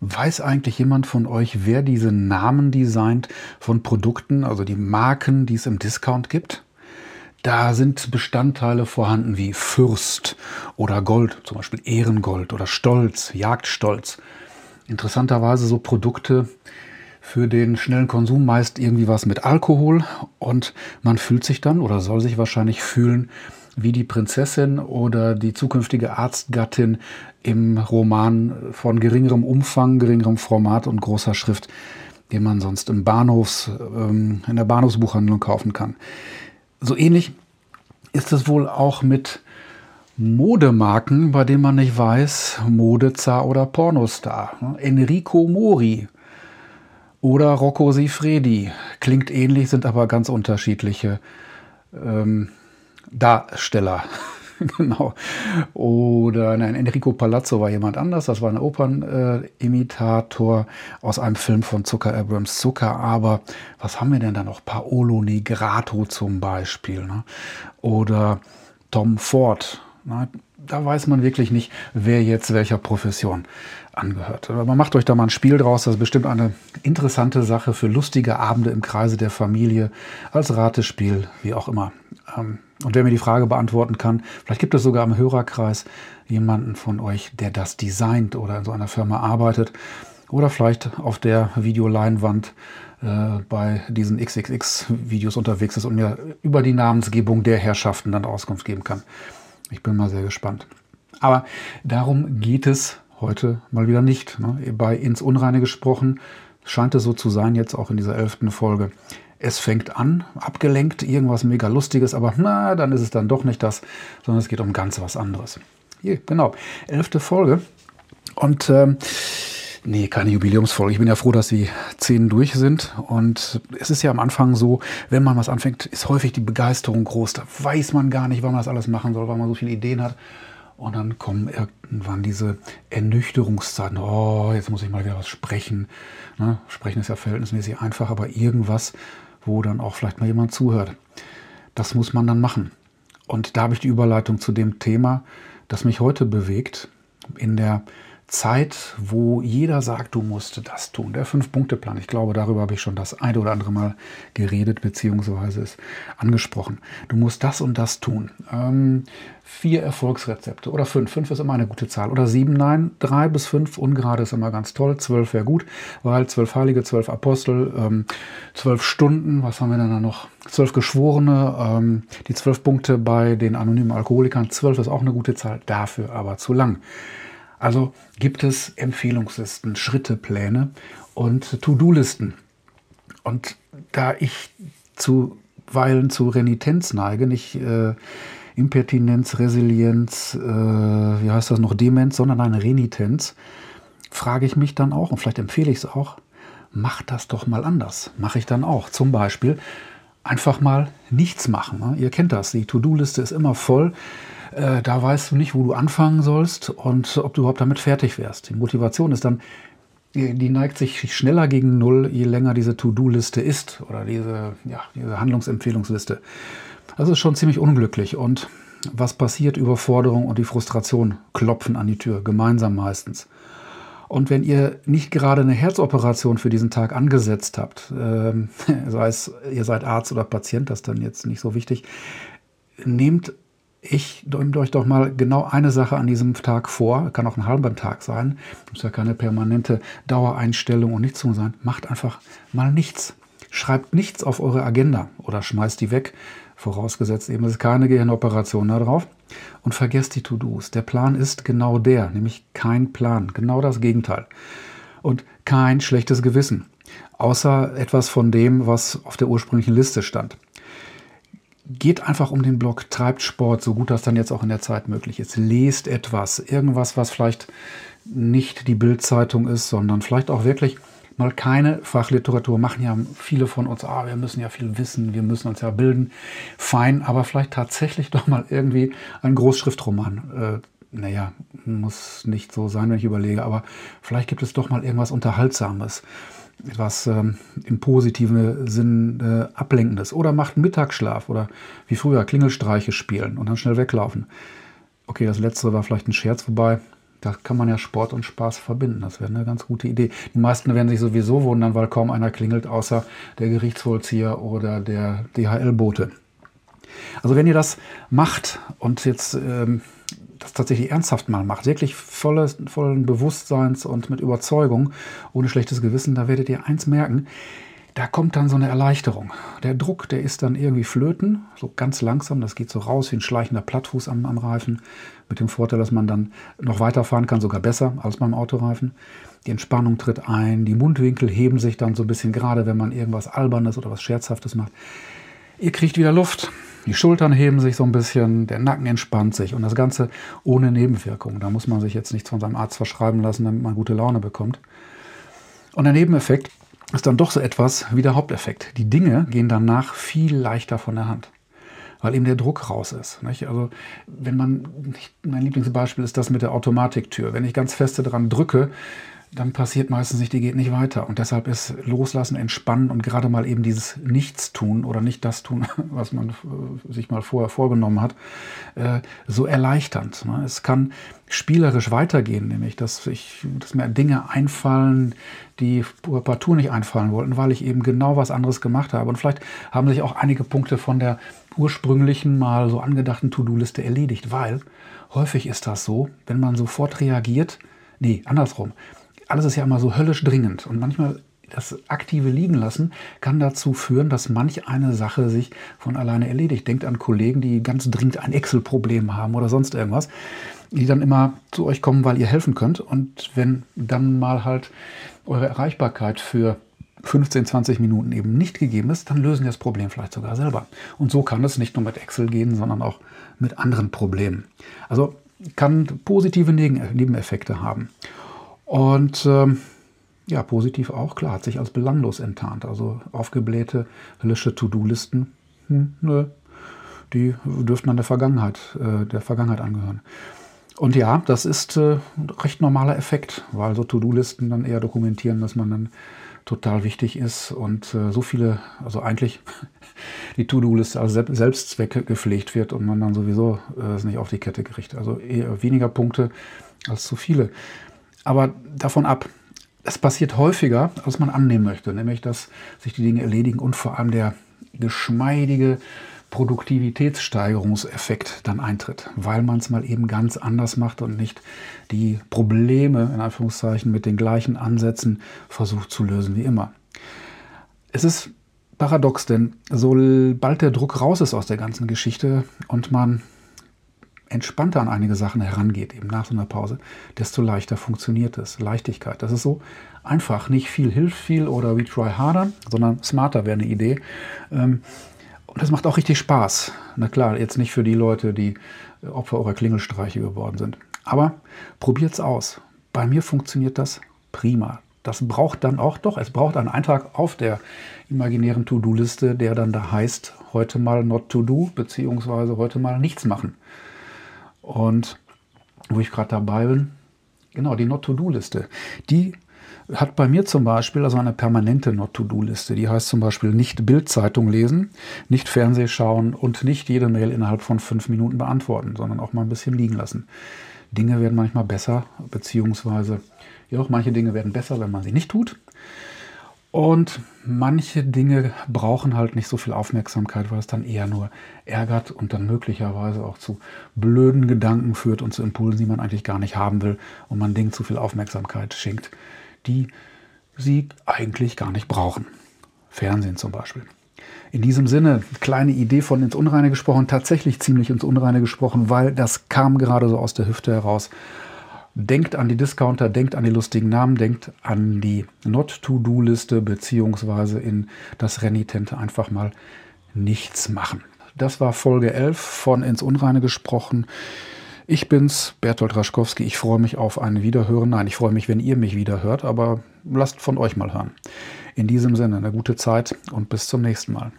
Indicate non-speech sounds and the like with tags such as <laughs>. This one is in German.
Weiß eigentlich jemand von euch, wer diese Namen designt von Produkten, also die Marken, die es im Discount gibt? Da sind Bestandteile vorhanden wie Fürst oder Gold, zum Beispiel Ehrengold oder Stolz, Jagdstolz. Interessanterweise so Produkte für den schnellen Konsum meist irgendwie was mit Alkohol und man fühlt sich dann oder soll sich wahrscheinlich fühlen wie die Prinzessin oder die zukünftige Arztgattin im Roman von geringerem Umfang, geringerem Format und großer Schrift, den man sonst im Bahnhofs, ähm, in der Bahnhofsbuchhandlung kaufen kann. So ähnlich ist es wohl auch mit Modemarken, bei denen man nicht weiß, Modezar oder Pornostar. Enrico Mori oder Rocco Sifredi. Klingt ähnlich, sind aber ganz unterschiedliche ähm, Darsteller. <laughs> genau. Oder nein, Enrico Palazzo war jemand anders. Das war ein Opernimitator äh, aus einem Film von Zucker Abrams Zucker. Aber was haben wir denn da noch? Paolo Negrato zum Beispiel. Ne? Oder Tom Ford. Ne? Da weiß man wirklich nicht, wer jetzt welcher Profession angehört. Aber macht euch da mal ein Spiel draus. Das ist bestimmt eine interessante Sache für lustige Abende im Kreise der Familie, als Ratespiel, wie auch immer. Ähm, und wer mir die Frage beantworten kann, vielleicht gibt es sogar im Hörerkreis jemanden von euch, der das designt oder in so einer Firma arbeitet oder vielleicht auf der Videoleinwand äh, bei diesen XXX-Videos unterwegs ist und mir über die Namensgebung der Herrschaften dann Auskunft geben kann. Ich bin mal sehr gespannt. Aber darum geht es heute mal wieder nicht. Ne? Bei ins Unreine gesprochen scheint es so zu sein, jetzt auch in dieser elften Folge. Es fängt an, abgelenkt, irgendwas mega Lustiges, aber na, dann ist es dann doch nicht das, sondern es geht um ganz was anderes. Hier, genau, elfte Folge. Und ähm, nee, keine Jubiläumsfolge. Ich bin ja froh, dass die zehn durch sind. Und es ist ja am Anfang so, wenn man was anfängt, ist häufig die Begeisterung groß. Da weiß man gar nicht, wann man das alles machen soll, weil man so viele Ideen hat. Und dann kommen irgendwann diese Ernüchterungszeiten. Oh, jetzt muss ich mal wieder was sprechen. Ne? Sprechen ist ja verhältnismäßig einfach, aber irgendwas wo dann auch vielleicht mal jemand zuhört. Das muss man dann machen. Und da habe ich die Überleitung zu dem Thema, das mich heute bewegt. In der Zeit, wo jeder sagt, du musst das tun. Der Fünf-Punkte-Plan. Ich glaube, darüber habe ich schon das eine oder andere Mal geredet, beziehungsweise es angesprochen. Du musst das und das tun. Ähm, vier Erfolgsrezepte oder fünf. Fünf ist immer eine gute Zahl. Oder sieben, nein, drei bis fünf ungerade ist immer ganz toll. Zwölf wäre gut, weil zwölf Heilige, zwölf Apostel, ähm, zwölf Stunden, was haben wir denn da noch? Zwölf Geschworene, ähm, die zwölf Punkte bei den anonymen Alkoholikern. Zwölf ist auch eine gute Zahl, dafür aber zu lang. Also gibt es Empfehlungslisten, Schrittepläne und To-Do-Listen. Und da ich zuweilen zu Renitenz neige, nicht äh, Impertinenz, Resilienz, äh, wie heißt das noch, Demenz, sondern eine Renitenz, frage ich mich dann auch, und vielleicht empfehle ich es auch, mach das doch mal anders. Mache ich dann auch. Zum Beispiel einfach mal nichts machen. Ne? Ihr kennt das, die To-Do-Liste ist immer voll. Äh, da weißt du nicht, wo du anfangen sollst und ob du überhaupt damit fertig wärst. Die Motivation ist dann, die neigt sich schneller gegen Null, je länger diese To-Do-Liste ist oder diese, ja, diese Handlungsempfehlungsliste. Das ist schon ziemlich unglücklich. Und was passiert? Überforderung und die Frustration klopfen an die Tür, gemeinsam meistens. Und wenn ihr nicht gerade eine Herzoperation für diesen Tag angesetzt habt, äh, <laughs> sei es ihr seid Arzt oder Patient, das ist dann jetzt nicht so wichtig, nehmt ich nehmt euch doch mal genau eine Sache an diesem Tag vor, kann auch ein halber Tag sein, muss ja keine permanente Dauereinstellung und nichts zu sein. Macht einfach mal nichts. Schreibt nichts auf eure Agenda oder schmeißt die weg, vorausgesetzt eben, es ist keine Gehirnoperation da drauf. Und vergesst die To-Dos. Der Plan ist genau der, nämlich kein Plan, genau das Gegenteil. Und kein schlechtes Gewissen, außer etwas von dem, was auf der ursprünglichen Liste stand geht einfach um den Blog, treibt Sport, so gut das dann jetzt auch in der Zeit möglich ist. Lest etwas, irgendwas, was vielleicht nicht die Bildzeitung ist, sondern vielleicht auch wirklich mal keine Fachliteratur. Machen ja viele von uns, ah, wir müssen ja viel wissen, wir müssen uns ja bilden. Fein, aber vielleicht tatsächlich doch mal irgendwie ein Großschriftroman. Äh, naja, muss nicht so sein, wenn ich überlege, aber vielleicht gibt es doch mal irgendwas Unterhaltsames etwas ähm, im positiven Sinn äh, Ablenkendes. Oder macht Mittagsschlaf oder wie früher Klingelstreiche spielen und dann schnell weglaufen. Okay, das letztere war vielleicht ein Scherz, wobei Da kann man ja Sport und Spaß verbinden. Das wäre eine ganz gute Idee. Die meisten werden sich sowieso wundern, weil kaum einer klingelt, außer der Gerichtsvollzieher oder der DHL-Bote. Also wenn ihr das macht und jetzt ähm, das tatsächlich ernsthaft mal macht, wirklich volles, vollen Bewusstseins und mit Überzeugung, ohne schlechtes Gewissen, da werdet ihr eins merken, da kommt dann so eine Erleichterung. Der Druck, der ist dann irgendwie flöten, so ganz langsam, das geht so raus wie ein schleichender Plattfuß am, am Reifen, mit dem Vorteil, dass man dann noch weiterfahren kann, sogar besser als beim Autoreifen. Die Entspannung tritt ein, die Mundwinkel heben sich dann so ein bisschen gerade, wenn man irgendwas Albernes oder was Scherzhaftes macht. Ihr kriegt wieder Luft, die Schultern heben sich so ein bisschen, der Nacken entspannt sich und das Ganze ohne Nebenwirkungen. Da muss man sich jetzt nichts von seinem Arzt verschreiben lassen, damit man gute Laune bekommt. Und der Nebeneffekt ist dann doch so etwas wie der Haupteffekt. Die Dinge gehen danach viel leichter von der Hand, weil eben der Druck raus ist. Nicht? Also wenn man, mein Lieblingsbeispiel ist das mit der Automatiktür. Wenn ich ganz feste dran drücke, dann passiert meistens nicht, die geht nicht weiter. Und deshalb ist Loslassen, Entspannen und gerade mal eben dieses Nichtstun oder nicht das tun, <laughs> was man äh, sich mal vorher vorgenommen hat, äh, so erleichternd. Ne? Es kann spielerisch weitergehen, nämlich dass, ich, dass mir Dinge einfallen, die partout nicht einfallen wollten, weil ich eben genau was anderes gemacht habe. Und vielleicht haben sich auch einige Punkte von der ursprünglichen mal so angedachten To-Do-Liste erledigt, weil häufig ist das so, wenn man sofort reagiert, nee, andersrum alles ist ja immer so höllisch dringend und manchmal das aktive Liegen lassen kann dazu führen, dass manch eine Sache sich von alleine erledigt. Denkt an Kollegen, die ganz dringend ein Excel-Problem haben oder sonst irgendwas, die dann immer zu euch kommen, weil ihr helfen könnt. Und wenn dann mal halt eure Erreichbarkeit für 15, 20 Minuten eben nicht gegeben ist, dann lösen die das Problem vielleicht sogar selber. Und so kann es nicht nur mit Excel gehen, sondern auch mit anderen Problemen. Also kann positive Nebeneffekte haben. Und ähm, ja, positiv auch, klar, hat sich als belanglos enttarnt. Also aufgeblähte, höllische To-Do-Listen, hm, nö, die dürften an der Vergangenheit, äh, der Vergangenheit angehören. Und ja, das ist äh, ein recht normaler Effekt, weil so To-Do-Listen dann eher dokumentieren, dass man dann total wichtig ist und äh, so viele, also eigentlich <laughs> die To-Do-Liste als Selbstzweck gepflegt wird und man dann sowieso äh, es nicht auf die Kette kriegt. Also eher weniger Punkte als zu viele. Aber davon ab, es passiert häufiger, als man annehmen möchte, nämlich dass sich die Dinge erledigen und vor allem der geschmeidige Produktivitätssteigerungseffekt dann eintritt, weil man es mal eben ganz anders macht und nicht die Probleme in Anführungszeichen mit den gleichen Ansätzen versucht zu lösen wie immer. Es ist paradox, denn sobald der Druck raus ist aus der ganzen Geschichte und man entspannter an einige Sachen herangeht, eben nach so einer Pause, desto leichter funktioniert es. Leichtigkeit. Das ist so einfach. Nicht viel hilft viel oder we try harder, sondern smarter wäre eine Idee. Ähm, und das macht auch richtig Spaß. Na klar, jetzt nicht für die Leute, die Opfer eurer Klingelstreiche geworden sind. Aber probiert es aus. Bei mir funktioniert das prima. Das braucht dann auch doch, es braucht einen Eintrag auf der imaginären To-Do-Liste, der dann da heißt, heute mal not to do, beziehungsweise heute mal nichts machen. Und wo ich gerade dabei bin, genau, die Not-to-Do-Liste. Die hat bei mir zum Beispiel also eine permanente Not-to-Do-Liste. Die heißt zum Beispiel nicht Bildzeitung lesen, nicht Fernseh schauen und nicht jede Mail innerhalb von fünf Minuten beantworten, sondern auch mal ein bisschen liegen lassen. Dinge werden manchmal besser, beziehungsweise ja, auch manche Dinge werden besser, wenn man sie nicht tut. Und manche Dinge brauchen halt nicht so viel Aufmerksamkeit, weil es dann eher nur ärgert und dann möglicherweise auch zu blöden Gedanken führt und zu Impulsen, die man eigentlich gar nicht haben will und man Dingen zu viel Aufmerksamkeit schenkt, die sie eigentlich gar nicht brauchen. Fernsehen zum Beispiel. In diesem Sinne, kleine Idee von ins Unreine gesprochen, tatsächlich ziemlich ins Unreine gesprochen, weil das kam gerade so aus der Hüfte heraus. Denkt an die Discounter, denkt an die lustigen Namen, denkt an die Not-to-Do-Liste beziehungsweise in das Renitente einfach mal nichts machen. Das war Folge 11 von Ins Unreine gesprochen. Ich bin's, Bertolt Raschkowski. Ich freue mich auf ein Wiederhören. Nein, ich freue mich, wenn ihr mich wieder hört, aber lasst von euch mal hören. In diesem Sinne, eine gute Zeit und bis zum nächsten Mal.